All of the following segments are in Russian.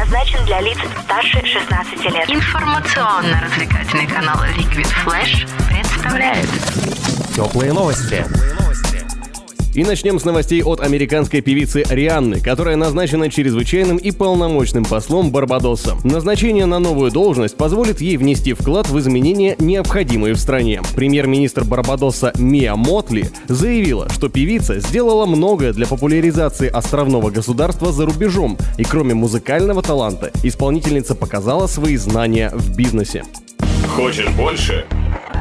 предназначен для лиц старше 16 лет. Информационно-развлекательный канал Liquid Flash представляет Теплые новости. И начнем с новостей от американской певицы Рианны, которая назначена чрезвычайным и полномочным послом Барбадоса. Назначение на новую должность позволит ей внести вклад в изменения, необходимые в стране. Премьер-министр Барбадоса Мия Мотли заявила, что певица сделала многое для популяризации островного государства за рубежом, и кроме музыкального таланта, исполнительница показала свои знания в бизнесе. Хочешь больше?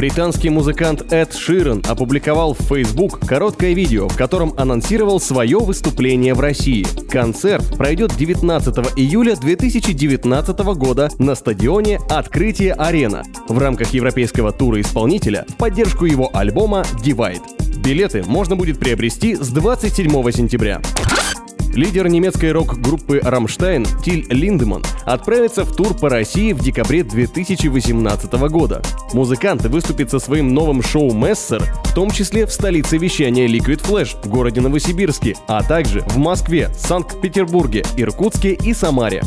Британский музыкант Эд Ширен опубликовал в Facebook короткое видео, в котором анонсировал свое выступление в России. Концерт пройдет 19 июля 2019 года на стадионе «Открытие Арена» в рамках европейского тура исполнителя в поддержку его альбома «Divide». Билеты можно будет приобрести с 27 сентября. Лидер немецкой рок-группы «Рамштайн» Тиль Линдеман отправится в тур по России в декабре 2018 года. Музыкант выступит со своим новым шоу «Мессер», в том числе в столице вещания Liquid Flash в городе Новосибирске, а также в Москве, Санкт-Петербурге, Иркутске и Самаре.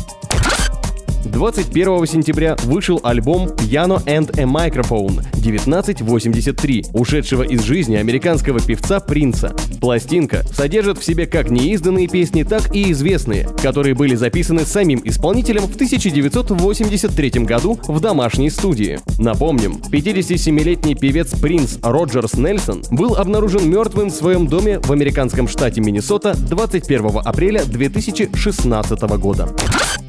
21 сентября вышел альбом Piano and a Microphone 1983, ушедшего из жизни американского певца Принца. Пластинка содержит в себе как неизданные песни, так и известные, которые были записаны самим исполнителем в 1983 году в домашней студии. Напомним, 57-летний певец Принц Роджерс Нельсон был обнаружен мертвым в своем доме в американском штате Миннесота 21 апреля 2016 года.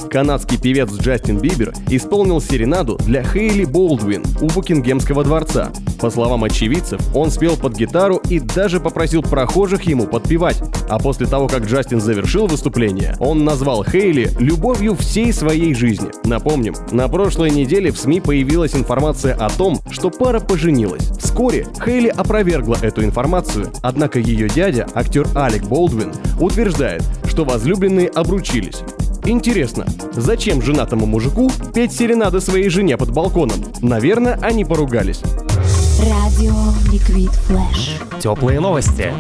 Канадский певец Джастин Бибер исполнил серенаду для Хейли Болдвин у Букингемского дворца. По словам очевидцев, он спел под гитару и даже попросил прохожих ему подпевать. А после того, как Джастин завершил выступление, он назвал Хейли любовью всей своей жизни. Напомним, на прошлой неделе в СМИ появилась информация о том, что пара поженилась. Вскоре Хейли опровергла эту информацию, однако ее дядя, актер Алек Болдвин, утверждает, что возлюбленные обручились. Интересно, зачем женатому мужику петь серенады своей жене под балконом? Наверное, они поругались. Радио Liquid Flash. Теплые новости.